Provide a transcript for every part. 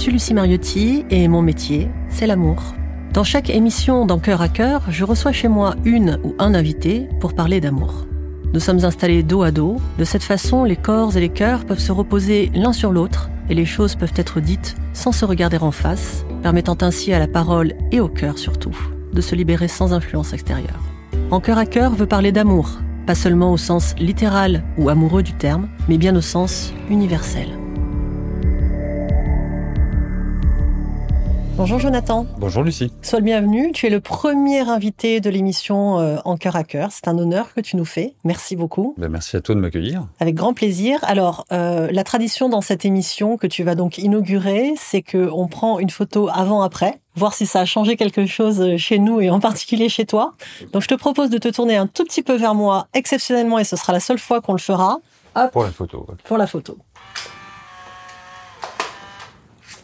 suis Lucie Mariotti et mon métier, c'est l'amour. Dans chaque émission dans Cœur à Cœur, je reçois chez moi une ou un invité pour parler d'amour. Nous sommes installés dos à dos. De cette façon, les corps et les cœurs peuvent se reposer l'un sur l'autre et les choses peuvent être dites sans se regarder en face, permettant ainsi à la parole et au cœur surtout de se libérer sans influence extérieure. En cœur à cœur veut parler d'amour, pas seulement au sens littéral ou amoureux du terme, mais bien au sens universel. Bonjour Jonathan. Bonjour Lucie. Sois le bienvenu. Tu es le premier invité de l'émission euh, En cœur à cœur. C'est un honneur que tu nous fais. Merci beaucoup. Ben, merci à toi de m'accueillir. Avec grand plaisir. Alors, euh, la tradition dans cette émission que tu vas donc inaugurer, c'est que on prend une photo avant-après, voir si ça a changé quelque chose chez nous et en particulier chez toi. Donc, je te propose de te tourner un tout petit peu vers moi, exceptionnellement, et ce sera la seule fois qu'on le fera. Pour la photo. Pour la photo.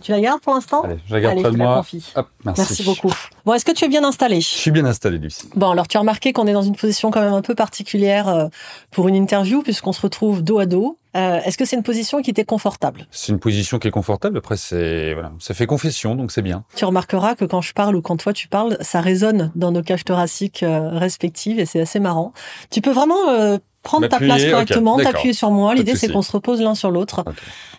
Tu la gardes pour l'instant Allez, je la garde près de moi. Hop, merci. merci. beaucoup. Bon, est-ce que tu es bien installé? Je suis bien installé, Lucie. Bon, alors tu as remarqué qu'on est dans une position quand même un peu particulière euh, pour une interview puisqu'on se retrouve dos à dos. Euh, est-ce que c'est une position qui t'est confortable? C'est une position qui est confortable. Après, c'est voilà, ça fait confession, donc c'est bien. Tu remarqueras que quand je parle ou quand toi tu parles, ça résonne dans nos cages thoraciques euh, respectives et c'est assez marrant. Tu peux vraiment prendre ta place correctement, t'appuyer sur moi. L'idée, c'est qu'on se repose l'un sur l'autre.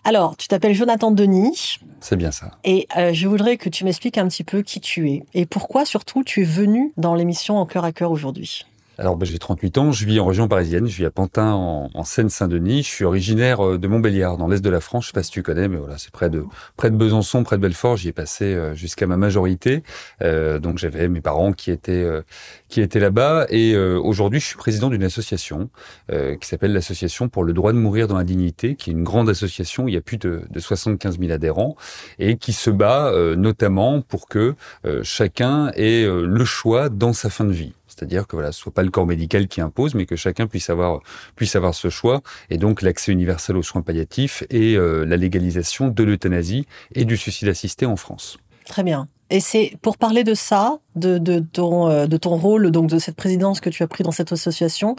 Alors, tu t'appelles Jonathan Denis. C'est bien ça. Et euh, je voudrais que tu m'expliques un petit peu qui tu es et pourquoi surtout tu es venu dans l'émission En cœur à cœur aujourd'hui. Alors, ben, j'ai 38 ans, je vis en région parisienne, je vis à Pantin, en, Seine-Saint-Denis. Je suis originaire euh, de Montbéliard, dans l'est de la France. Je sais pas si tu connais, mais voilà, c'est près de près de Besançon, près de Belfort. J'y ai passé euh, jusqu'à ma majorité. Euh, donc, j'avais mes parents qui étaient euh, qui étaient là-bas. Et aujourd'hui, je suis président d'une association qui s'appelle l'Association pour le droit de mourir dans la dignité, qui est une grande association. Il y a plus de, de 75 000 adhérents et qui se bat notamment pour que chacun ait le choix dans sa fin de vie. C'est-à-dire que voilà, ce soit pas le corps médical qui impose, mais que chacun puisse avoir puisse avoir ce choix, et donc l'accès universel aux soins palliatifs et euh, la légalisation de l'euthanasie et du suicide assisté en France. Très bien. Et c'est pour parler de ça, de, de, ton, euh, de ton rôle, donc de cette présidence que tu as pris dans cette association,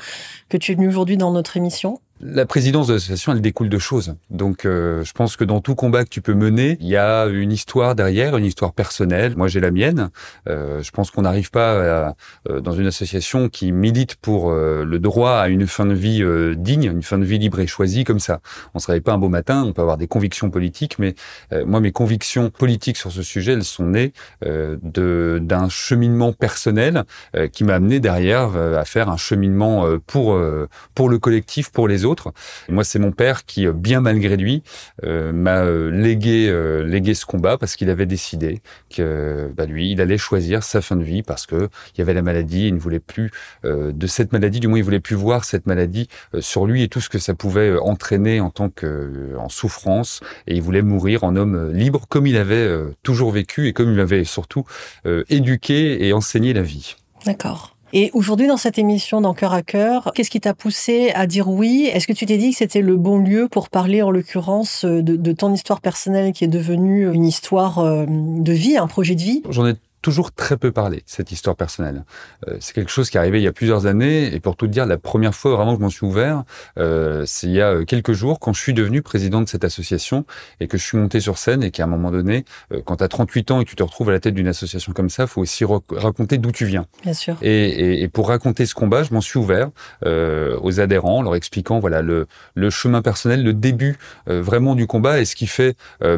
que tu es venu aujourd'hui dans notre émission? La présidence de l'association, elle découle de choses. Donc, euh, je pense que dans tout combat que tu peux mener, il y a une histoire derrière, une histoire personnelle. Moi, j'ai la mienne. Euh, je pense qu'on n'arrive pas euh, dans une association qui milite pour le droit à une fin de vie digne, une fin de vie libre et choisie comme ça. On se réveille pas un beau matin. On peut avoir des convictions politiques, mais moi, mes convictions politiques sur ce sujet, elles sont nées de d'un cheminement personnel qui m'a amené derrière à faire un cheminement pour pour le collectif, pour les autres moi, c'est mon père qui, euh, bien malgré lui, euh, m'a euh, légué, légué ce combat parce qu'il avait décidé que bah, lui, il allait choisir sa fin de vie parce que il y avait la maladie. il ne voulait plus de cette maladie, du moins, il voulait plus voir cette maladie sur lui et tout ce que ça pouvait entraîner en tant que en souffrance. Et il voulait mourir en homme libre, comme il avait toujours vécu et comme il avait surtout éduqué et enseigné la vie. D'accord. Et aujourd'hui, dans cette émission, dans Cœur à Cœur, qu'est-ce qui t'a poussé à dire oui? Est-ce que tu t'es dit que c'était le bon lieu pour parler, en l'occurrence, de, de, ton histoire personnelle qui est devenue une histoire euh, de vie, un projet de vie? Toujours très peu parlé, cette histoire personnelle. Euh, c'est quelque chose qui est arrivé il y a plusieurs années, et pour tout dire, la première fois vraiment que je m'en suis ouvert, euh, c'est il y a euh, quelques jours, quand je suis devenu président de cette association, et que je suis monté sur scène, et qu'à un moment donné, euh, quand tu as 38 ans et que tu te retrouves à la tête d'une association comme ça, faut aussi raconter d'où tu viens. Bien sûr. Et, et, et, pour raconter ce combat, je m'en suis ouvert euh, aux adhérents, leur expliquant voilà le, le chemin personnel, le début vraiment du combat, et ce qui fait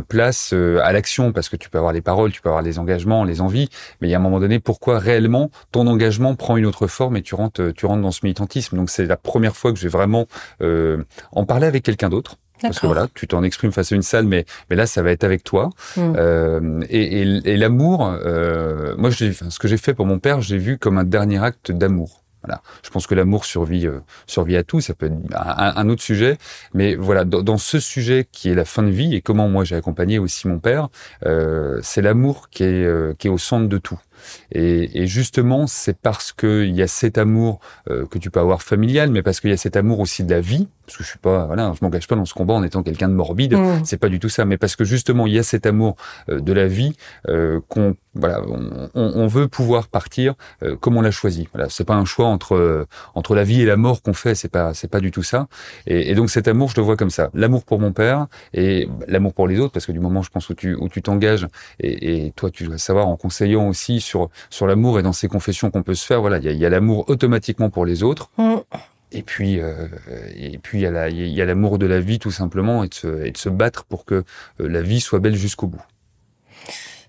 place à l'action, parce que tu peux avoir les paroles, tu peux avoir les engagements, les envies, mais il y a un moment donné, pourquoi réellement ton engagement prend une autre forme et tu rentres, tu rentres dans ce militantisme? Donc c'est la première fois que je vais vraiment euh, en parler avec quelqu'un d'autre. Parce que voilà, tu t'en exprimes face à une salle, mais mais là, ça va être avec toi. Hmm. Euh, et, et, et l'amour, euh, moi, ce que j'ai fait pour mon père, j'ai vu comme un dernier acte d'amour. Voilà. Je pense que l'amour survit, euh, survit à tout. Ça peut être un, autre sujet, mais voilà, dans, dans, ce sujet qui est la fin de vie et comment moi j'ai accompagné aussi mon père, euh, c'est l'amour qui euh, qui est au centre de tout. Et, et justement, c'est parce qu'il y a cet amour euh, que tu peux avoir familial, mais parce qu'il y a cet amour aussi de la vie, parce que je suis pas, voilà, je m'engage pas dans ce combat en étant quelqu'un de morbide, mmh. c'est pas du tout ça, mais parce que justement, il y a cet amour euh, de la vie euh, qu'on voilà, on, on, veut pouvoir partir euh, comme on l'a choisi. Voilà, c'est pas un choix entre euh, entre la vie et la mort qu'on fait. C'est pas c'est pas du tout ça. Et, et, donc cet amour, je le vois comme ça. L'amour pour mon père et l'amour pour les autres, parce que du moment, je pense où tu où tu t'engages et, et, toi, tu dois savoir en conseillant aussi sur sur l'amour et dans ces confessions qu'on peut se faire. Voilà, il y a, y a l'amour automatiquement pour les autres. Mm. Et puis, euh, et puis il y a l'amour de la vie tout simplement et de se, et de se battre pour que la vie soit belle jusqu'au bout.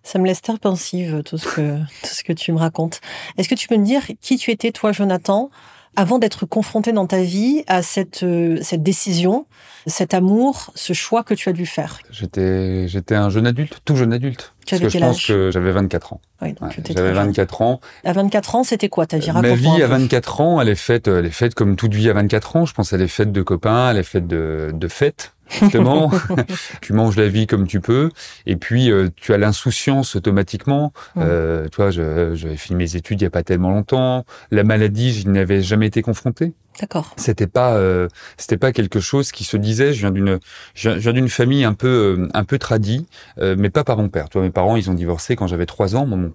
Ça me laisse terre pensive, tout ce que, tout ce que tu me racontes. Est-ce que tu peux me dire qui tu étais, toi, Jonathan, avant d'être confronté dans ta vie à cette, euh, cette décision, cet amour, ce choix que tu as dû faire? J'étais, j'étais un jeune adulte, tout jeune adulte. Tu avais parce que je pense que j'avais 24 ans. Oui, donc j'avais 24 ans. À 24 ans, c'était quoi ta vie Ma vie à 24 ans, elle est faite, elle est faite comme toute vie à 24 ans. Je pense elle est faite de copains, elle est faite de, de fêtes justement. tu manges la vie comme tu peux, et puis euh, tu as l'insouciance automatiquement. Euh, toi, j'avais fini mes études il y a pas tellement longtemps. La maladie, je n'avais jamais été confronté. D'accord. C'était pas, euh, c'était pas quelque chose qui se disait. Je viens d'une, je viens d'une famille un peu, euh, un peu tradie, mais pas par mon père. Toi, mes parents, ils ont divorcé quand j'avais trois ans. Mon,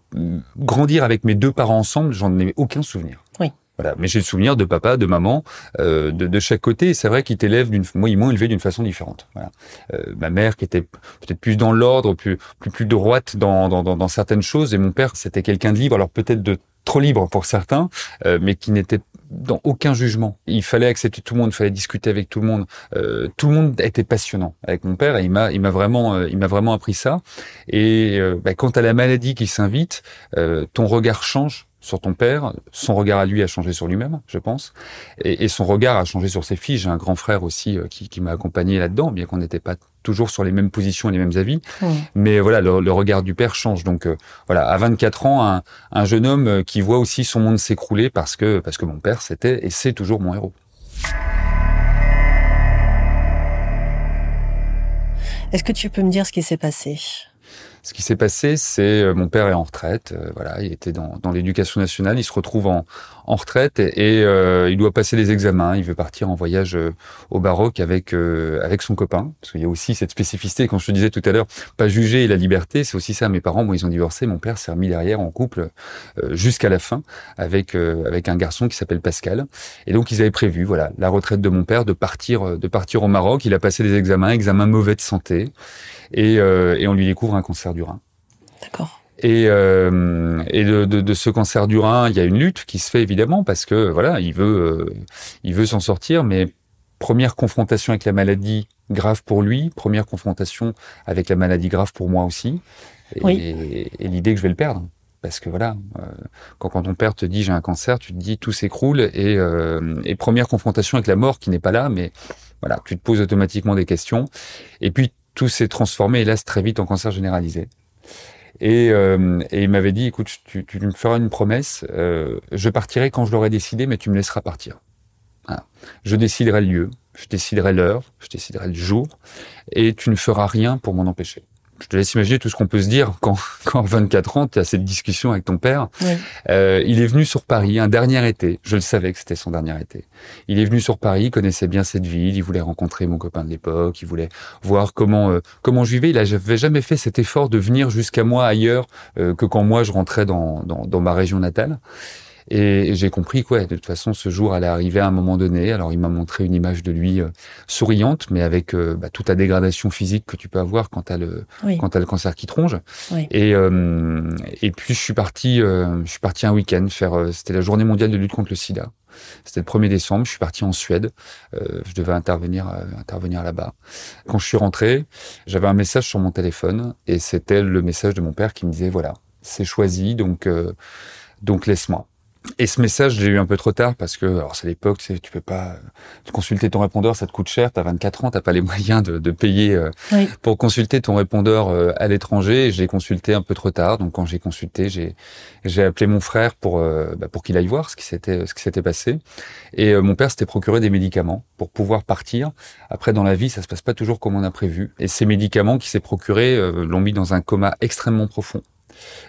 grandir avec mes deux parents ensemble, j'en ai aucun souvenir. Oui. Voilà. Mais j'ai le souvenir de papa, de maman, euh, de, de, chaque côté. c'est vrai qu'ils t'élèvent d'une, moi ils m'ont élevé d'une façon différente. Voilà. Euh, ma mère qui était peut-être plus dans l'ordre, plus plus plus droite dans, dans, dans, certaines choses, et mon père c'était quelqu'un de libre. Alors peut-être de trop libre pour certains, euh, mais qui n'était dans aucun jugement. Il fallait accepter tout le monde, il fallait discuter avec tout le monde. Euh, tout le monde était passionnant avec mon père et il m'a, il m'a vraiment, euh, il m'a vraiment appris ça. Et euh, bah, à la maladie qui s'invite, euh, ton regard change sur ton père, son regard à lui a changé sur lui-même, je pense, et, et, son regard a changé sur ses filles. J'ai un grand frère aussi euh, qui, qui m'a accompagné là-dedans, bien qu'on n'était pas toujours sur les mêmes positions et les mêmes avis. Mais voilà, le, le, regard du père change. Donc euh, voilà, à 24 ans, un, un, jeune homme euh, qui voit aussi son monde s'écrouler parce que parce que mon père c'était et c'est toujours mon héros. Est-ce que tu peux me dire ce qui s'est passé? Ce qui s'est passé, c'est euh, mon père est en retraite. Euh, voilà, il était dans, dans l'éducation nationale. Il se retrouve en, en retraite et, euh, il doit passer les examens. Il veut partir en voyage au Baroque avec avec son copain. Parce qu'il y a aussi cette spécificité. Quand je te disais tout à l'heure, pas juger la liberté, c'est aussi ça. Mes parents, moi, ils ont divorcé. Mon père s'est remis derrière en couple jusqu'à la fin avec avec un garçon qui s'appelle Pascal. Et donc ils avaient prévu, voilà, la retraite de mon père, de partir de partir au Maroc. Il a passé les examens, examens mauvais de santé et, euh, et on lui découvre un cancer du rein. D'accord. Et, euh, et de, de, de, ce cancer du rein, il y a une lutte qui se fait évidemment parce que voilà, il veut, euh, il veut s'en sortir, mais première confrontation avec la maladie grave pour lui, première confrontation avec la maladie grave pour moi aussi, et, oui. et, l'idée que je vais le perdre. Parce que voilà, euh, quand, quand ton père te dit j'ai un cancer, tu te dis tout s'écroule et, euh, et première confrontation avec la mort qui n'est pas là, mais voilà, tu te poses automatiquement des questions. Et puis tout s'est transformé, hélas, très vite en cancer généralisé. Et, euh, et il m'avait dit, écoute, tu, tu, me feras une promesse, euh, je partirai quand je l'aurai décidé, mais tu me laisseras partir. Voilà. Je déciderai le lieu, je déciderai l'heure, je déciderai le jour, et tu ne feras rien pour m'en empêcher je te laisse imaginer tout ce qu'on peut se dire quand, quand 24 ans, tu as cette discussion avec ton père. Oui. Euh, il est venu sur Paris un dernier été. Je le savais que c'était son dernier été. Il est venu sur Paris, il connaissait bien cette ville, il voulait rencontrer mon copain de l'époque, il voulait voir comment euh, comment je vivais. Il n'avait jamais fait cet effort de venir jusqu'à moi ailleurs euh, que quand moi je rentrais dans, dans, dans ma région natale. Et j'ai compris quoi. De toute façon, ce jour allait arriver à un moment donné. Alors, il m'a montré une image de lui euh, souriante, mais avec euh, bah, toute la dégradation physique que tu peux avoir quand t'as le oui. quand as le cancer qui tronche. Oui. Et euh, et puis je suis parti, euh, je suis parti un week-end faire. Euh, c'était la journée mondiale de lutte contre le SIDA. C'était le 1er décembre. Je suis parti en Suède. je devais intervenir intervenir là-bas. Quand je suis rentré, j'avais un message sur mon téléphone et c'était le message de mon père qui me disait voilà, c'est choisi, donc donc laisse-moi. Et ce message, j'ai eu un peu trop tard parce que, alors c'est l'époque, tu, sais, tu peux pas consulter ton répondeur, ça te coûte cher. T'as 24 ans, t'as pas les moyens de, de payer euh, oui. pour consulter ton répondeur euh, à l'étranger. Je l'ai consulté un peu trop tard, donc quand j'ai consulté, j'ai j'ai appelé mon frère pour euh, bah, pour qu'il aille voir ce qui s'était ce qui s'était passé. Et euh, mon père s'était procuré des médicaments pour pouvoir partir. Après, dans la vie, ça se passe pas toujours comme on a prévu. Et ces médicaments qu'il s'est procurés euh, l'ont mis dans un coma extrêmement profond.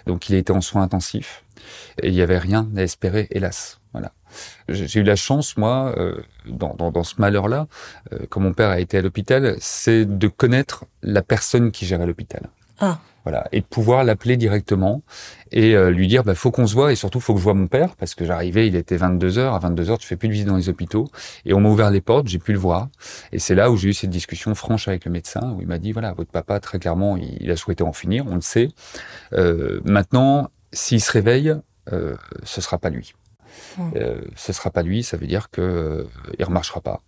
Donc il a été en soins intensifs et il n'y avait rien à espérer, hélas. Voilà. J'ai eu la chance, moi, euh, dans, dans, dans, ce malheur-là, euh, quand mon père a été à l'hôpital, c'est de connaître la personne qui gérait l'hôpital. Ah. Voilà, et de pouvoir l'appeler directement et euh, lui dire bah faut qu'on se voit et surtout faut que je vois mon père parce que j'arrivais, il était 22 heures, à 22 heures tu fais plus de visite dans les hôpitaux et on m'a ouvert les portes, j'ai pu le voir et c'est là où j'ai eu cette discussion franche avec le médecin où il m'a dit voilà votre papa très clairement il, a souhaité en finir, on le sait. Euh, maintenant s'il se réveille, euh, ce sera pas lui. Mmh. Euh, ce sera pas lui, ça veut dire que euh, il remarchera pas,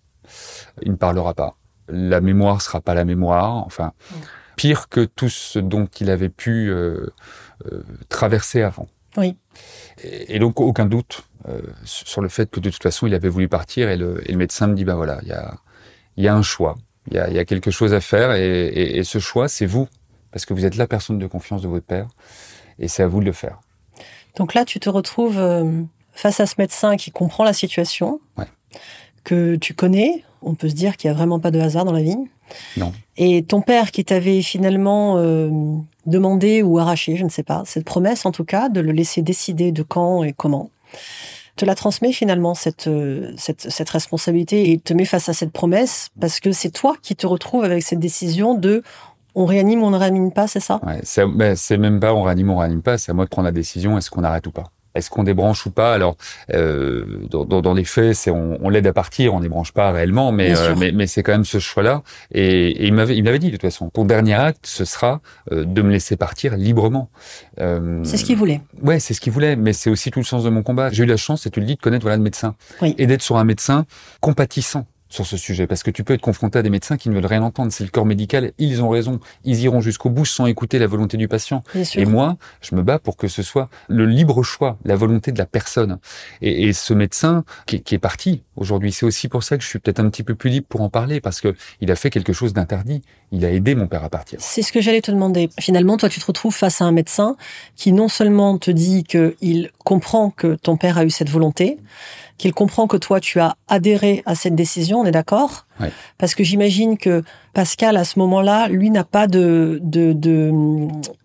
il ne parlera pas, la mémoire sera pas la mémoire, enfin. Mmh pire que tout ce dont il avait pu euh, euh, traverser avant. Oui. Et, donc aucun doute euh, sur le fait que de toute façon il avait voulu partir et le, et le médecin me dit ben voilà il y a, y a un choix, il y a, y a, quelque chose à faire et, et, et ce choix c'est vous parce que vous êtes la personne de confiance de votre père et c'est à vous de le faire. Donc là tu te retrouves face à ce médecin qui comprend la situation, ouais. que tu connais. On peut se dire qu'il n'y a vraiment pas de hasard dans la vie. Non. Et ton père qui t'avait finalement euh, demandé ou arraché, je ne sais pas, cette promesse en tout cas, de le laisser décider de quand et comment, te la transmet finalement cette, euh, cette, cette responsabilité et te met face à cette promesse parce que c'est toi qui te retrouves avec cette décision de on réanime ou on ne réanime pas, c'est ça? Ouais, c'est même pas on réanime ou on réanime pas, c'est à moi de prendre la décision, est-ce qu'on arrête ou pas? Est-ce qu'on débranche ou pas? Alors, euh, dans, dans, les faits, c'est on, on l'aide à partir, on débranche pas réellement, mais euh, mais, mais c'est quand même ce choix-là. Et, et, il m'avait il m'avait dit de toute façon, ton dernier acte, ce sera euh, de me laisser partir librement. C'est ce qu'il voulait. Ouais, c'est ce qu'il voulait, mais c'est aussi tout le sens de mon combat. J'ai eu la chance, et tu le dis, de connaître voilà le médecin oui. et d'être sur un médecin compatissant sur ce sujet, parce que tu peux être confronté à des médecins qui ne veulent rien entendre. C'est le corps médical, ils ont raison, ils iront jusqu'au bout sans écouter la volonté du patient. Et moi, je me bats pour que ce soit le libre choix, la volonté de la personne. Et, et ce médecin qui, qui est parti aujourd'hui, c'est aussi pour ça que je suis peut-être un petit peu plus libre pour en parler, parce que il a fait quelque chose d'interdit. Il a aidé mon père à partir. C'est ce que j'allais te demander. Finalement, toi, tu te retrouves face à un médecin qui non seulement te dit qu'il comprend que ton père a eu cette volonté, qu'il comprend que toi, tu as adhéré à cette décision, on est d'accord ouais. Parce que j'imagine que Pascal, à ce moment-là, lui n'a pas de... de, de...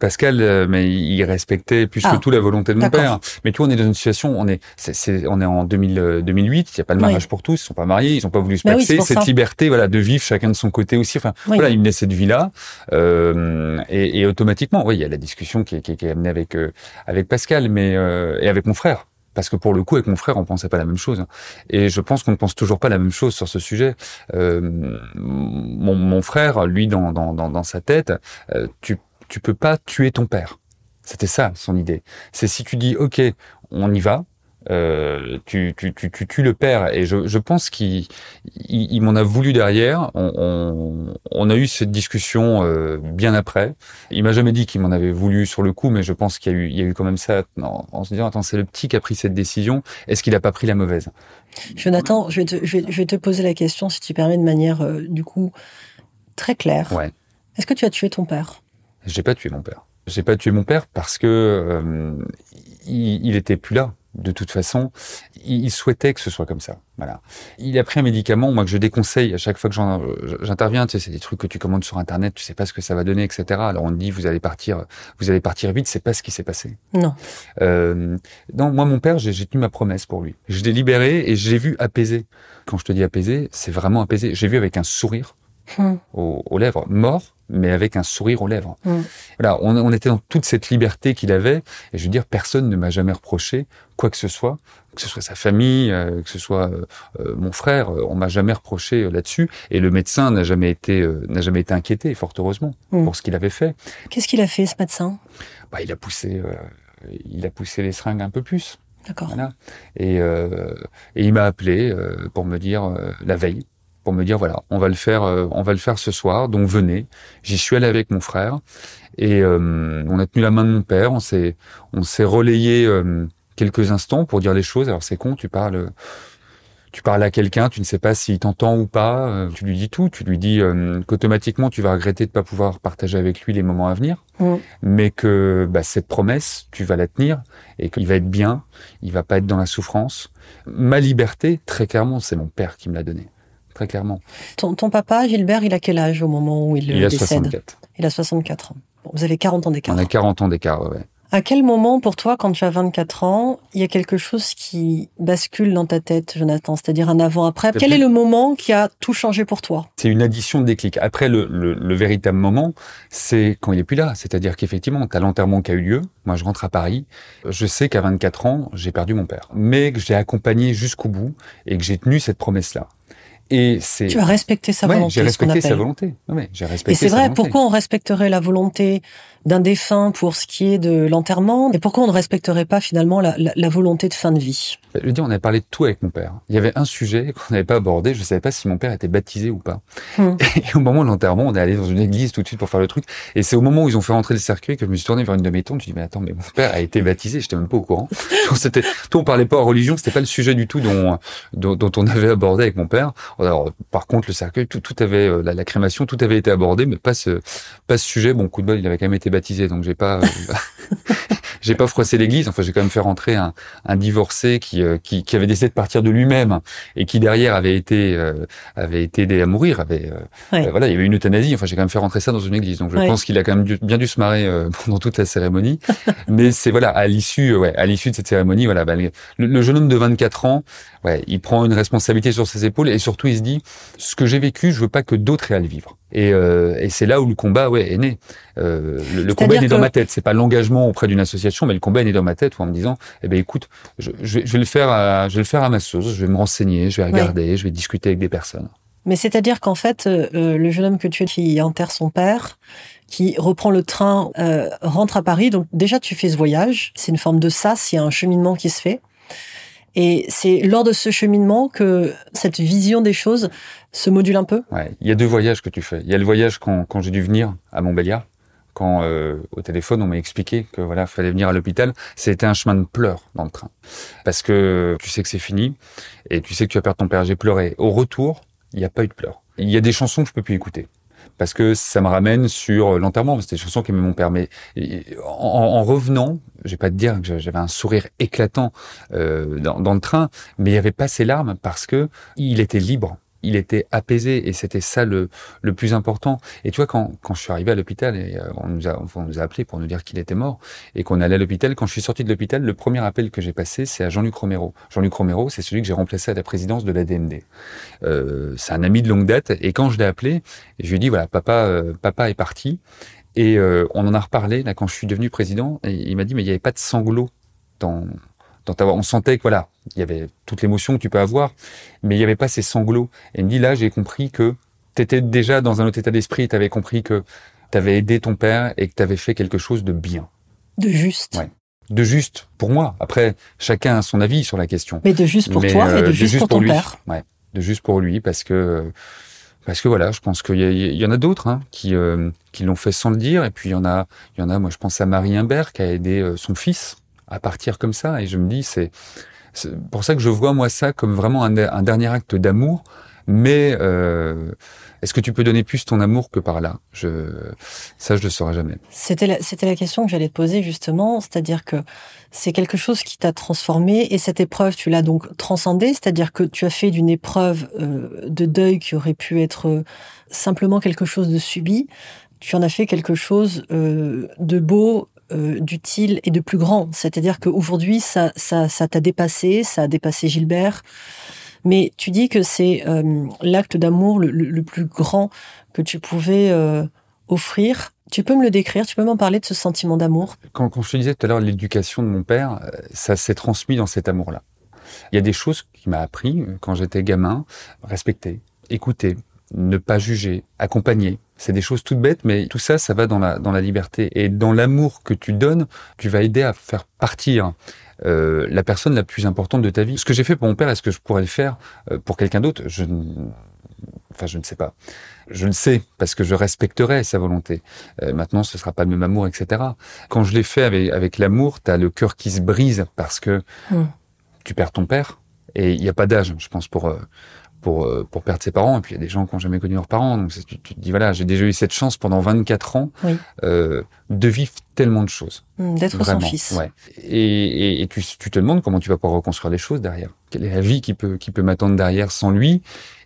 Pascal, euh, mais il respectait plus ah, que tout la volonté de mon père. Mais tu vois, on est dans une situation, on est, c'est, c'est, on est en 2000, 2008, il n'y a pas de mariage oui. pour tous, ils sont pas mariés, ils n'ont pas voulu se paxer. Oui, cette ça. liberté voilà, de vivre chacun de son côté aussi. Enfin, oui. voilà, il menait cette vie-là. Euh, et, et, automatiquement, oui, il y a la discussion qui, qui, qui est amenée avec, euh, avec Pascal mais, euh, et avec mon frère parce que pour le coup, avec mon frère, on pensait pas la même chose. Et je pense qu'on ne pense toujours pas la même chose sur ce sujet. Euh, mon, frère, lui, dans sa tête, euh, tu, tu peux pas tuer ton père. C'était ça, son idée. C'est si tu dis, OK, on y va, euh, tu, tu, tu, tu tues le père et je, je pense qu'il il, il m'en a voulu derrière. On, on, on, a eu cette discussion euh, bien après. Il m'a jamais dit qu'il m'en avait voulu sur le coup, mais je pense qu'il y a eu, il y a eu quand même ça en, en se disant attends c'est le petit qui a pris cette décision. Est-ce qu'il a pas pris la mauvaise? Jonathan, je vais, te, je, vais, je vais te poser la question si tu permets de manière euh, du coup très claire. Ouais. Est-ce que tu as tué ton père? J'ai pas tué mon père. J'ai pas tué mon père parce que il, il était plus là de toute façon, il souhaitait que ce soit comme ça. Voilà. Il a pris un médicament, moi que je déconseille à chaque fois que j'interviens. Tu sais, c'est des trucs que tu commandes sur internet, tu sais pas ce que ça va donner, etc. Alors on te dit vous allez partir, vous allez partir vite. C'est pas ce qui s'est passé. Non. Euh, non, moi mon père, j'ai tenu ma promesse pour lui. Je l'ai libéré et j'ai vu apaiser. Quand je te dis apaiser, c'est vraiment apaiser. J'ai vu avec un sourire aux, aux lèvres, mort, mais avec un sourire aux lèvres. Mmh. Voilà, on, on, était dans toute cette liberté qu'il avait, et je veux dire, personne ne m'a jamais reproché quoi que ce soit, que ce soit sa famille, euh, que ce soit euh, mon frère, euh, on m'a jamais reproché là-dessus, et le médecin n'a jamais été n'a jamais été inquiété, fort heureusement, mmh. pour ce qu'il avait fait. Qu'est-ce qu'il a fait ce médecin? Bah, il a poussé, il a poussé les seringues un peu plus. D'accord. Voilà. Et, et il m'a appelé pour me dire la veille pour me dire voilà, on va le faire, euh, on va le faire ce soir. Donc venez. J'y suis allé avec mon frère et euh, on a tenu la main de mon père. On s'est, on s'est relayé euh, quelques instants pour dire les choses. Alors c'est con, tu parles, tu parles à quelqu'un, tu ne sais pas s'il t'entend ou pas. Tu lui dis tout. Tu lui dis qu'automatiquement tu vas regretter de pas pouvoir partager avec lui les moments à venir, mmh. mais que bah, cette promesse, tu vas la tenir et qu'il va être bien. Il va pas être dans la souffrance. Ma liberté, très clairement, c'est mon père qui me l'a donnée très clairement. Ton, ton, papa, Gilbert, il a quel âge au moment où il, il a décède 64. Il a 64 ans. Bon, vous avez 40 ans d'écart. On a 40 ans d'écart, ouais. À quel moment, pour toi, quand tu as 24 ans, il y a quelque chose qui bascule dans ta tête, Jonathan? C'est-à-dire un avant-après? Quel est le moment qui a tout changé pour toi? C'est une addition de déclics. Après, le, le, véritable moment, c'est quand il est plus là. C'est-à-dire qu'effectivement, tu as l'enterrement qui a eu lieu. Moi, je rentre à Paris. Je sais qu'à 24 ans, j'ai perdu mon père. Mais que j'ai accompagné jusqu'au bout et que j'ai tenu cette promesse-là. Et c'est. Tu as respecté sa volonté. J'ai respecté sa volonté. Ouais, j'ai respecté. Et c'est vrai. Pourquoi on respecterait la volonté d'un défunt pour ce qui est de l'enterrement? Et pourquoi on ne respecterait pas finalement la, la, volonté de fin de vie? Je veux dire, on avait parlé de tout avec mon père. Il y avait un sujet qu'on n'avait pas abordé. Je ne savais pas si mon père était baptisé ou pas. Hmm. Et au moment de l'enterrement, on est allé dans une église tout de suite pour faire le truc. Et c'est au moment où ils ont fait rentrer le cercueil que je me suis tourné vers une de mes tantes. Je dis mais attends, mais mon père a été baptisé. J'étais même pas au courant. C'était, tout on parlait pas en religion. C'était pas le sujet du tout dont, dont, dont on avait abordé avec mon père. Alors, par contre, le cercueil, tout, tout avait euh, la, la, crémation, tout avait été abordé, mais pas ce, pas ce sujet. Bon, coup de bol, il avait quand même été baptisé, donc j'ai pas euh, j'ai pas froissé l'église. Enfin, j'ai quand même fait rentrer un, un divorcé qui, euh, qui, qui avait décidé de partir de lui-même et qui derrière avait été euh, avait été aidé à mourir. Avait voilà, il y avait une euthanasie. Enfin, j'ai quand même fait rentrer ça dans une église. Donc, je pense qu'il a quand même bien dû se marrer pendant toute la cérémonie. Mais c'est voilà, à l'issue, ouais, à l'issue de cette cérémonie, voilà, bah, le, jeune homme de 24 ans, ouais, il prend une responsabilité sur ses épaules et surtout il se dit, ce que j'ai vécu, je veux pas que d'autres aient à le vivre. Et, euh, et c'est là où le combat ouais, est né. Euh, le, combat est né dans ma tête. C'est pas l'engagement auprès d'une association, mais le combat est né dans ma tête, où en me disant, eh ben écoute, je, je, vais, le faire, à, je vais le faire à ma sauce. Je vais me renseigner, je vais regarder, je vais discuter avec des personnes. Mais c'est-à-dire qu'en fait, euh, euh, le jeune homme que tu es qui enterre son père, qui reprend le train, euh, rentre à Paris. Donc déjà, tu fais ce voyage. C'est une forme de sas. Il y a un cheminement qui se fait. Et c'est lors de ce cheminement que cette vision des choses se module un peu Ouais, il y a deux voyages que tu fais. Il y a le voyage quand, j'ai dû venir à Montbéliard, quand euh, au téléphone on m'a expliqué que voilà fallait venir à l'hôpital. C'était un chemin de pleurs dans le train, parce que tu sais que c'est fini et tu sais que tu vas perdre ton père. J'ai pleuré. Au retour, il n'y a pas eu de pleurs. Il y a des chansons que je peux plus écouter parce que ça me ramène sur l'enterrement. C'était des chansons qui m'ont permis. En, en revenant, je vais pas te dire que j'avais un sourire éclatant euh, dans, le train, mais il y avait pas ces larmes parce que il était libre il était apaisé et c'était ça le, le plus important. Et tu vois, quand, quand je suis arrivé à l'hôpital, et euh, on nous a, on nous a appelé pour nous dire qu'il était mort et qu'on allait à l'hôpital, quand je suis sorti de l'hôpital, le premier appel que j'ai passé, c'est à Jean-Luc Romero. Jean-Luc Romero, c'est celui que j'ai remplacé à la présidence de la DMD. Euh, c'est un ami de longue date et quand je l'ai appelé, je lui ai dit, voilà, papa, euh, papa est parti. Et on en a reparlé là quand je suis devenu président. Et il m'a dit mais il n'y avait pas de sanglots dans on sentait que voilà, il y avait toute l'émotion que tu peux avoir, mais il n'y avait pas ces sanglots. Et il me dit là, j'ai compris que tu étais déjà dans un autre état d'esprit, tu avais compris que tu avais aidé ton père et que tu avais fait quelque chose de bien. De juste. Ouais. De juste pour moi. Après, chacun a son avis sur la question. Mais de juste pour toi et de, euh, juste, pour, ton père. Ouais. De juste pour lui parce que parce que voilà, je pense qu'il y, y, en a d'autres hein, qui euh, qui l'ont fait sans le dire et puis il y en a il y en a moi je pense à Marie Imbert qui a aidé euh, son fils à partir comme ça. Et je me dis, c'est pour ça que je vois moi ça comme vraiment un, dernier acte d'amour. Mais euh, est-ce que tu peux donner plus ton amour que par là? Je ça, je le saurai jamais. C'était la, c'était la question que j'allais te poser justement, c'est-à-dire que c'est quelque chose qui t'a transformé et cette épreuve, tu l'as donc transcendée, c'est-à-dire que tu as fait d'une épreuve euh, de deuil qui aurait pu être euh, simplement quelque chose de subi, tu en as fait quelque chose euh, de beau, euh, d'utile et de plus grand. C'est-à-dire qu'aujourd'hui, ça, ça, ça t'a dépassé, ça a dépassé Gilbert. Mais tu dis que c'est euh, l'acte d'amour le, plus grand que tu pouvais euh, offrir. Tu peux me le décrire Tu peux m'en parler de ce sentiment d'amour? Quand, quand je te disais tout à l'heure l'éducation de mon père, ça s'est transmis dans cet amour-là. Il y a des choses qu'il m'a appris quand j'étais gamin, respecter, écouter, ne pas juger, accompagner. C'est des choses toutes bêtes, mais tout ça, ça va dans la, dans la liberté. Et dans l'amour que tu donnes, tu vas aider à faire partir euh, la personne la plus importante de ta vie. Ce que j'ai fait pour mon père, est-ce que je pourrais le faire euh, pour quelqu'un d'autre je, Enfin, je ne sais pas. Je le sais parce que je respecterai sa volonté. Euh, maintenant, ce sera pas le même amour, etc. Quand je l'ai fait avec, avec l'amour, tu as le cœur qui se brise parce que hmm. tu perds ton père. Et il n'y a pas d'âge, je pense, pour pour, euh, pour perdre ses parents. Et puis il y a des gens qui n'ont jamais connu leurs parents. Donc tu, tu, te dis, voilà, j'ai déjà eu cette chance pendant 24 ans euh, de vivre tellement de choses. Mmh, d'être son fils. Ouais. Et, et, tu, tu, te demandes comment tu vas pouvoir reconstruire les choses derrière. Quelle est la vie qui peut, qui peut m'attendre derrière sans lui?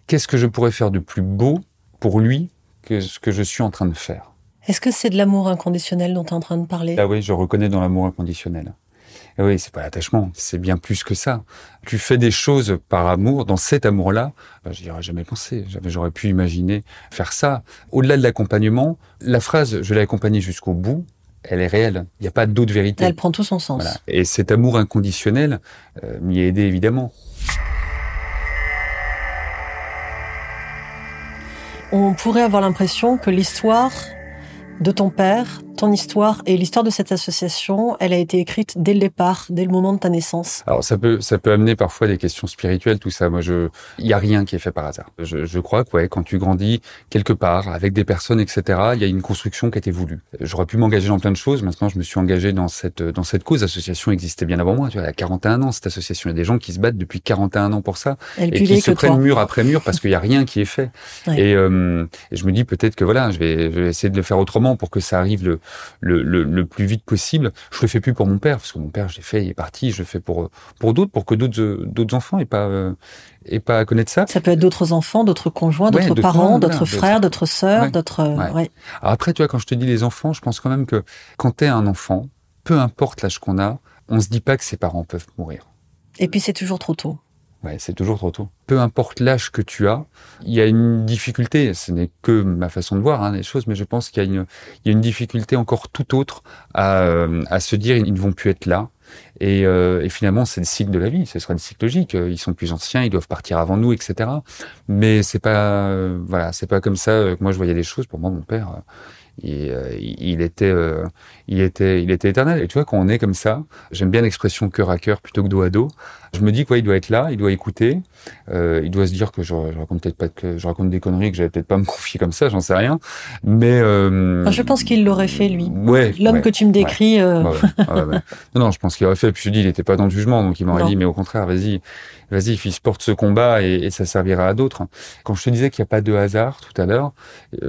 Qu'est-ce que je pourrais faire de plus beau pour lui que ce que je suis en train de faire? Est-ce que c'est de l'amour inconditionnel dont tu es en train de parler? Ah oui, je reconnais dans l'amour inconditionnel. Ah oui, c'est pas l'attachement, c'est bien plus que ça. Tu fais des choses par amour, dans cet amour-là, je n'y aurais jamais pensé, j'aurais pu imaginer faire ça. Au-delà de l'accompagnement, la phrase « je l'ai accompagné jusqu'au bout », elle est réelle. Il n'y a pas d'autre vérité. Elle prend tout son sens. Et cet amour inconditionnel euh, m'y a aidé évidemment. On pourrait avoir l'impression que l'histoire de ton père ton histoire et l'histoire de cette association, elle a été écrite dès le départ, dès le moment de ta naissance Alors ça peut ça peut amener parfois des questions spirituelles, tout ça. Moi, je il y a rien qui est fait par hasard. Je, je crois que ouais, quand tu grandis quelque part avec des personnes, etc., il y a une construction qui a été voulue. J'aurais pu m'engager dans plein de choses. Maintenant, je me suis engagé dans cette dans cette cause. L'association existait bien avant moi. Tu vois, y a 41 ans cette association. Il y a des gens qui se battent depuis 41 ans pour ça et qui se prennent toi. mur après mur parce qu'il y a rien qui est fait. Ouais. Et, euh, et, je me dis peut-être que voilà, je vais, je vais essayer de le faire autrement pour que ça arrive le le, le, le, plus vite possible. Je le fais plus pour mon père, parce que mon père, j'ai fait, il est parti. Je le fais pour pour d'autres, pour que d'autres d'autres enfants aient pas euh, aient pas à connaître ça. Ça peut être d'autres enfants, d'autres conjoints, d'autres parents, d'autres frères, d'autres sœurs, Ouais. d'autres. euh, Ouais. ouais. Alors après, tu vois, quand je te dis les enfants, je pense quand même que quand t'es un enfant, peu importe l'âge qu'on a, on se dit pas que ses parents peuvent mourir. Et puis c'est toujours trop tôt. Ouais, c'est toujours trop tôt. Peu importe l'âge que tu as, il y a une difficulté. Ce n'est que ma façon de voir hein, les choses, mais je pense qu'il y a une, difficulté encore tout autre à, euh, à se dire ils ne vont plus être là. Et, euh, et finalement, c'est le cycle de la vie. Ce sera le cycle logique. Ils sont plus anciens, ils doivent partir avant nous, etc. Mais c'est pas, euh, voilà, c'est pas comme ça euh, que moi je voyais les choses. Pour moi, mon père, euh, il, euh, était, euh, il était, il était éternel. Et tu vois, quand on est comme ça, j'aime bien l'expression cœur à cœur plutôt que dos à dos. Je me dis quoi, il doit être là, il doit écouter, euh, il doit se dire que je, je raconte peut-être pas que je raconte des conneries, que j'allais peut-être pas me confier comme ça, j'en sais rien. Mais euh, je pense qu'il l'aurait fait lui. Ouais. L'homme ouais, que tu me décris. euh, ouais, ouais, ouais, ouais. Non, non, je pense qu'il aurait fait. Puis je dis, il n'était pas dans le jugement, donc il m'aurait dit, mais au contraire, vas-y, vas-y, fils, porte ce combat et, et ça servira à d'autres. Quand je te disais qu'il n'y a pas de hasard tout à l'heure,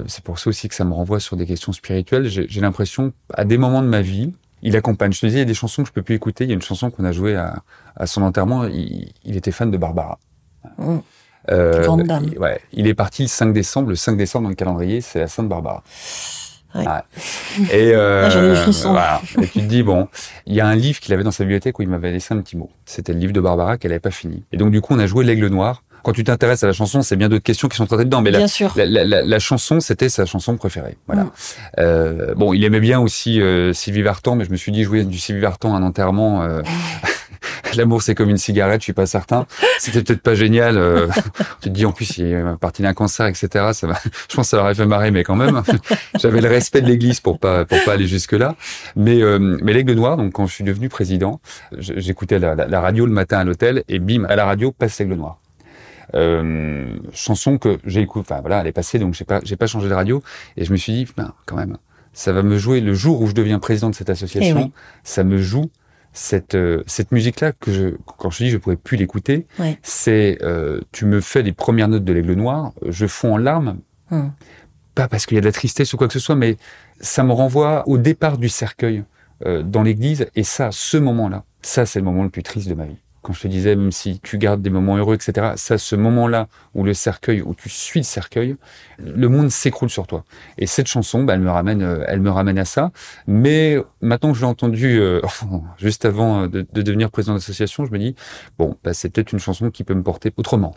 c'est pour ça aussi que ça me renvoie sur des questions spirituelles. J'ai j'ai l'impression, à des moments de ma vie, il accompagne. Je te disais, il y a des chansons que je peux plus écouter. Il y a une chanson qu'on a jouée à, à son enterrement. Il, il était fan de Barbara. Mm. Euh, Grande dame. il- ouais, il est parti le 5 décembre. Le 5 décembre dans le calendrier, c'est la Sainte Barbara. Ouais. Et euh, Ah, voilà. Et tu te dis bon, il y a un livre qu'il avait dans sa bibliothèque où il m'avait laissé un petit mot. C'était le livre de Barbara qu'elle n'avait pas fini. Et donc du coup, on a joué l'Aigle Noir. Quand tu t'intéresses à la chanson, c'est bien d'autres questions qui sont traitées dedans. Mais la, Bien sûr. la, la, la- la chanson, c'était sa chanson préférée. Voilà. Mm. Euh, bon, il aimait bien aussi euh, Sylvie Vartan, mais je me suis dit jouer du Sylvie Vartan à un enterrement. euh, L'amour, c'est comme une cigarette. Je suis pas certain. C'était peut-être pas génial. Euh, tu te dis en plus, il est parti d'un cancer, etc. Ça va. Je pense que ça l'aurait fait marrer, mais quand même, j'avais le respect de l'Église pour pas pour pas aller jusque là. Mais euh, mais l'Aigle Noir. Donc quand je suis devenu président, j'écoutais la, la, la radio le matin à l'hôtel et bim, à la radio passe l'Aigle Noir. Euh, chanson que j'ai écouté, enfin voilà, elle est passée, donc j'ai pas, j'ai pas changé de radio, et je me suis dit, putain, quand même, ça va me jouer le jour où je deviens président de cette association, Eh oui. ça me joue cette euh, cette musique-là que je, quand je dis je pourrais plus l'écouter, c'est, euh, tu me fais les premières notes de l'Aigle Noir, je fonds en larmes, Mm. pas parce qu'il y a de la tristesse ou quoi que ce soit, mais ça me renvoie au départ du cercueil euh, dans l'église, et ça, ce moment-là, ça c'est le moment le plus triste de ma vie. Quand je te disais, même si tu gardes des moments heureux, etc., ça, ce moment-là où le cercueil, où tu suis le cercueil, le monde s'écroule sur toi. Et cette chanson, bah, elle me ramène, euh, elle me ramène à ça. Mais maintenant que je l'ai entendue euh, juste avant euh, de, de devenir président d'association, je me dis, bon, bah, c'est peut-être une chanson qui peut me porter autrement.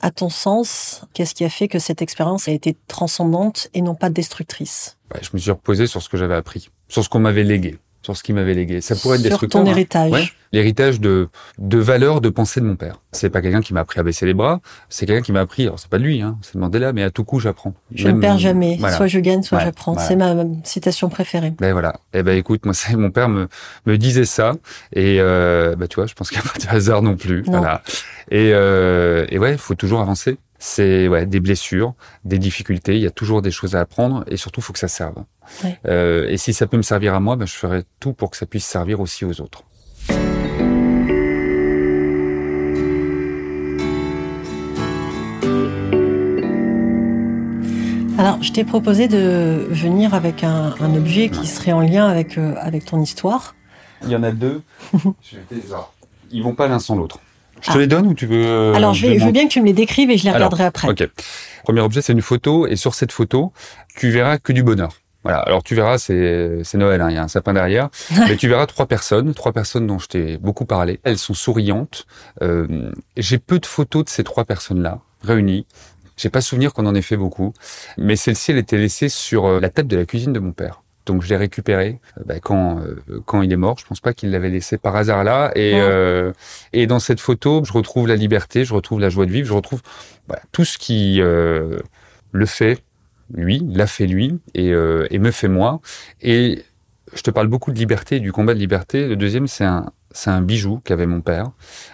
À ton sens, qu'est-ce qui a fait que cette expérience a été transcendante et non pas destructrice? Ouais, je me suis reposé sur ce que j'avais appris, sur ce qu'on m'avait légué, sur ce qu'il m'avait légué. Ça pourrait être Sur destructeur. ton hein. héritage. Ouais, l'héritage de, de valeurs, de pensée de mon père. C'est pas quelqu'un qui m'a appris à baisser les bras, c'est quelqu'un qui m'a appris, alors c'est pas de lui, hein, c'est Mandela, mais à tout coup j'apprends. Je ne perds jamais. Voilà. Soit je gagne, soit Ouais, j'apprends. voilà. C'est ma citation préférée. Ben voilà. Eh ben écoute, moi c'est mon père me me disait ça et euh, bah tu vois, je pense qu'il n'y a pas de hasard non plus. Non. Voilà. Et euh, et ouais, il faut toujours avancer. C'est ouais des blessures, des difficultés. Il y a toujours des choses à apprendre et surtout faut que ça serve. Ouais. Euh, et si ça peut me servir à moi, ben, je ferai tout pour que ça puisse servir aussi aux autres. Alors, je t'ai proposé de venir avec un, un objet qui serait en lien avec, euh, avec ton histoire. Il y en a deux. Je vais Ils vont pas l'un sans l'autre. Je te les donne ou tu veux euh, Alors, je, vais, je veux bien que tu me les décrives et je les Alors, regarderai après. Ok. Premier objet, c'est une photo, et sur cette photo, tu verras que du bonheur. Voilà. Alors tu verras, c'est c'est Noël, hein, il y a un sapin derrière, mais tu verras trois personnes, trois personnes dont je t'ai beaucoup parlé. Elles sont souriantes. Euh, J'ai peu de photos de ces trois personnes-là réunies. J'ai pas souvenir qu'on en ait fait beaucoup, mais celle-ci, elle était laissée sur euh, la table de la cuisine de mon père. Donc je l'ai récupérée euh, bah, quand euh, quand il est mort. Je pense pas qu'il l'avait laissé par hasard là. Et Ouais. euh, et dans cette photo, je retrouve la liberté, je retrouve la joie de vivre, je retrouve tout ce qui euh, le fait lui, l'a fait lui et, et me fait moi. Et je te parle beaucoup de liberté, du combat de liberté. Le deuxième, c'est un c'est un bijou qu'avait mon père,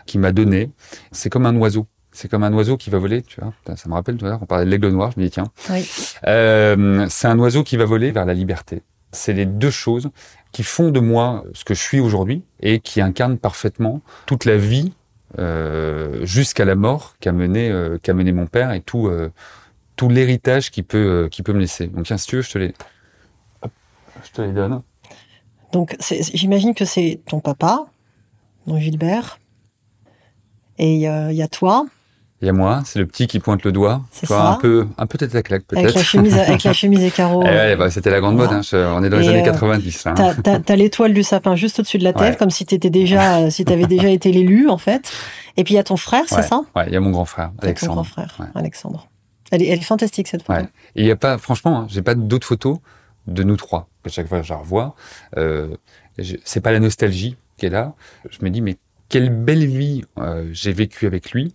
qui m'a donné. C'est comme un oiseau. C'est comme un oiseau qui va voler, tu vois. Ça me rappelle tout à l'heure, on parlait de l'aigle noir, je me dis tiens. Oui. Euh, c'est un oiseau qui va voler vers la liberté. C'est les deux choses qui font de moi ce que je suis aujourd'hui et qui incarnent parfaitement toute la vie euh, jusqu'à la mort qu'a mené euh, qu'a mené mon père et tout euh, tout l'héritage qui peut euh, qui peut me laisser. Donc tiens, si tu veux, je te les Hop, je te les donne. Donc, j'imagine que c'est ton papa, donc Gilbert, et il y a toi, Il y a moi, c'est le petit qui pointe le doigt. C'est ça. un peu un peu tête à claque avec peut-être. la chemise, avec la chemise et carreaux. Eh ouais, bah, c'était la grande mode. Hein. Je- on est dans les années euh, 90. Là, hein. T'as, t'as l'étoile du sapin juste au-dessus de la tête, Ouais. comme si t'étais déjà, euh, si t'avais déjà été l'élu, en fait. Et puis il y a ton frère, c'est ça? Ouais, il y a mon grand frère, Il y a ton Alexandre. grand frère, Ouais. Alexandre. Elle est, elle est fantastique cette photo. Et il y a pas, franchement, hein, j'ai pas d'autres photos de nous trois. À chaque fois que je la revois, euh, c'est pas la nostalgie qui est là. Je me dis, mais quelle belle vie euh, j'ai vécue avec lui,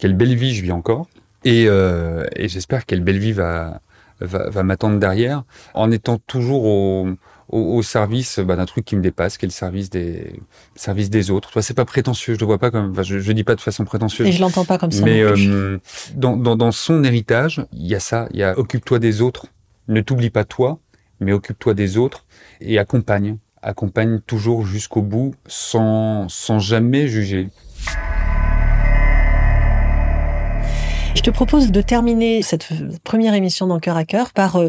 quelle belle vie je vis encore, et, euh, et j'espère quelle belle vie va va, va m'attendre derrière, en étant toujours au au, au service bah, d'un truc qui me dépasse, qui est le service des service des autres. Toi, c'est pas prétentieux, je le vois pas comme, enfin, je, je dis pas de façon prétentieuse. Et je l'entends pas comme ça. Mais non plus. euh, dans, dans, dans son héritage, il y a ça, il y a occupe-toi des autres, ne t'oublie pas toi, mais occupe-toi des autres et accompagne, accompagne toujours jusqu'au bout sans, sans jamais juger. Je te propose de terminer cette première émission dans Cœur à Cœur par euh,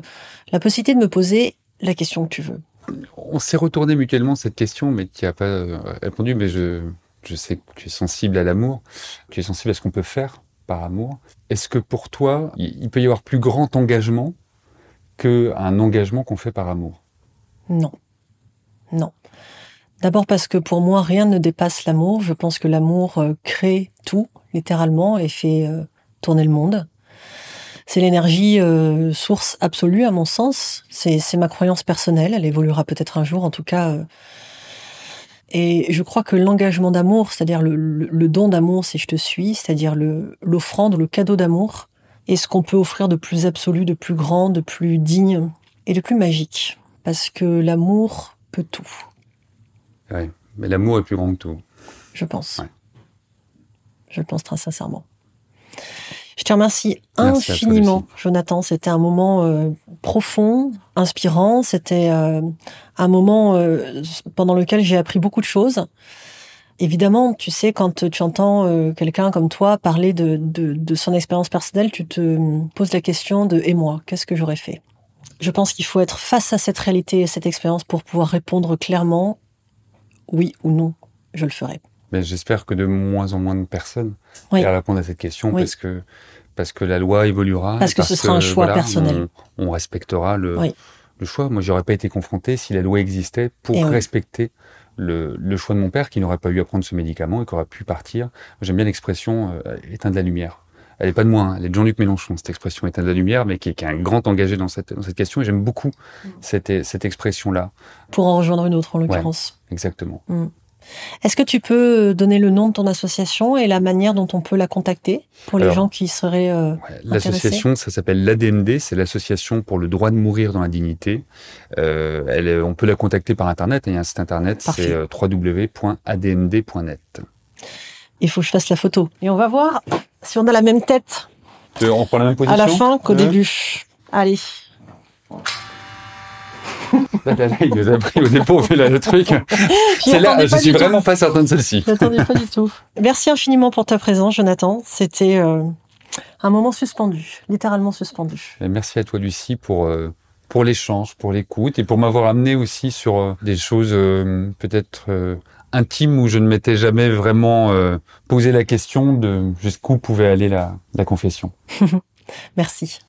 la possibilité de me poser la question que tu veux. On s'est retourné mutuellement cette question, mais tu n'as pas euh, répondu, mais je, je sais que tu es sensible à l'amour, tu es sensible à ce qu'on peut faire par amour. Est-ce que pour toi, il peut y avoir plus grand engagement qu'un engagement qu'on fait par amour? Non. Non. D'abord parce que pour moi, rien ne dépasse l'amour. Je pense que l'amour euh, crée tout, littéralement, et fait euh, tourner le monde. C'est l'énergie euh, source absolue, à mon sens. C'est ma croyance personnelle. Elle évoluera peut-être un jour, en tout cas. euh. Et je crois que l'engagement d'amour, c'est-à-dire le, le- le don d'amour, si je te suis, c'est-à-dire le- l'offrande, le cadeau d'amour, est ce qu'on peut offrir de plus absolu, de plus grand, de plus digne et de plus magique. Parce que l'amour peut tout, Ouais. Mais l'amour est plus grand que tout. je pense. Ouais. Je le pense très sincèrement. Je te remercie Merci infiniment. Jonathan. C'était un moment euh, profond, inspirant. C'était euh, un moment euh, pendant lequel j'ai appris beaucoup de choses. Évidemment, tu sais, quand tu entends quelqu'un comme toi parler de, de, de son expérience personnelle, tu te poses la question de et moi, qu'est-ce que j'aurais fait? Je pense qu'il faut être face à cette réalité et cette expérience pour pouvoir répondre clairement oui ou non, je le ferai. Mais j'espère que de moins en moins de personnes Oui. vont répondre à cette question Oui. parce que parce que la loi évoluera. Parce que ce sera un choix personnel. On, on respectera le, Oui. le choix. Moi, j'aurais pas été confronté si la loi existait pour Et respecter le, le choix de mon père qui n'aurait pas eu à prendre ce médicament et qui aurait pu partir. J'aime bien l'expression euh, éteindre la lumière. Elle est pas de moi, hein, elle est de Jean-Luc Mélenchon, cette expression éteindre la lumière, mais qui est, qui est un grand engagé dans cette, dans cette question. Et j'aime beaucoup Mm. cette, cette expression-là. Pour en rejoindre une autre, en l'occurrence. Exactement. Est-ce que tu peux donner le nom de ton association et la manière dont on peut la contacter pour les Alors, gens qui seraient... euh, Ouais, L'association, ça s'appelle l'ADMD, c'est l'association pour le droit de mourir dans la dignité. Euh, elle, on peut la contacter par internet. Il y a un site internet, c'est euh, www.admd.net. Il faut que je fasse la photo. Et on va voir si on a la même tête On prend la même à la fin qu'au Ouais. début. Allez. Là, là, là, il nous a pris au dépôt, là, le truc. C'est là, je suis tout. vraiment pas certain de celle-ci. Je m'attendais pas du tout. Merci infiniment pour ta présence, Jonathan. C'était euh, un moment suspendu, littéralement suspendu. Et merci à toi, Lucie, pour, euh, pour l'échange, pour l'écoute et pour m'avoir amené aussi sur euh, des choses euh, peut-être euh, intime où je ne m'étais jamais vraiment euh, posé la question de jusqu'où pouvait aller la, la confession. Merci.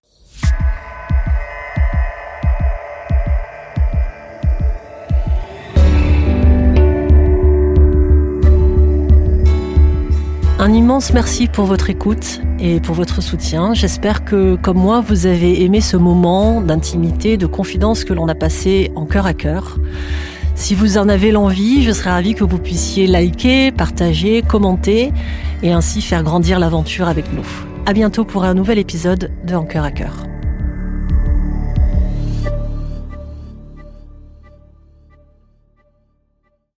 Un immense merci pour votre écoute et pour votre soutien. J'espère que, comme moi, vous avez aimé ce moment d'intimité, de confidence que l'on a passé en cœur à cœur. Si vous en avez l'envie, je serais ravie que vous puissiez liker, partager, commenter et ainsi faire grandir l'aventure avec nous. À bientôt pour un nouvel épisode de En cœur à cœur.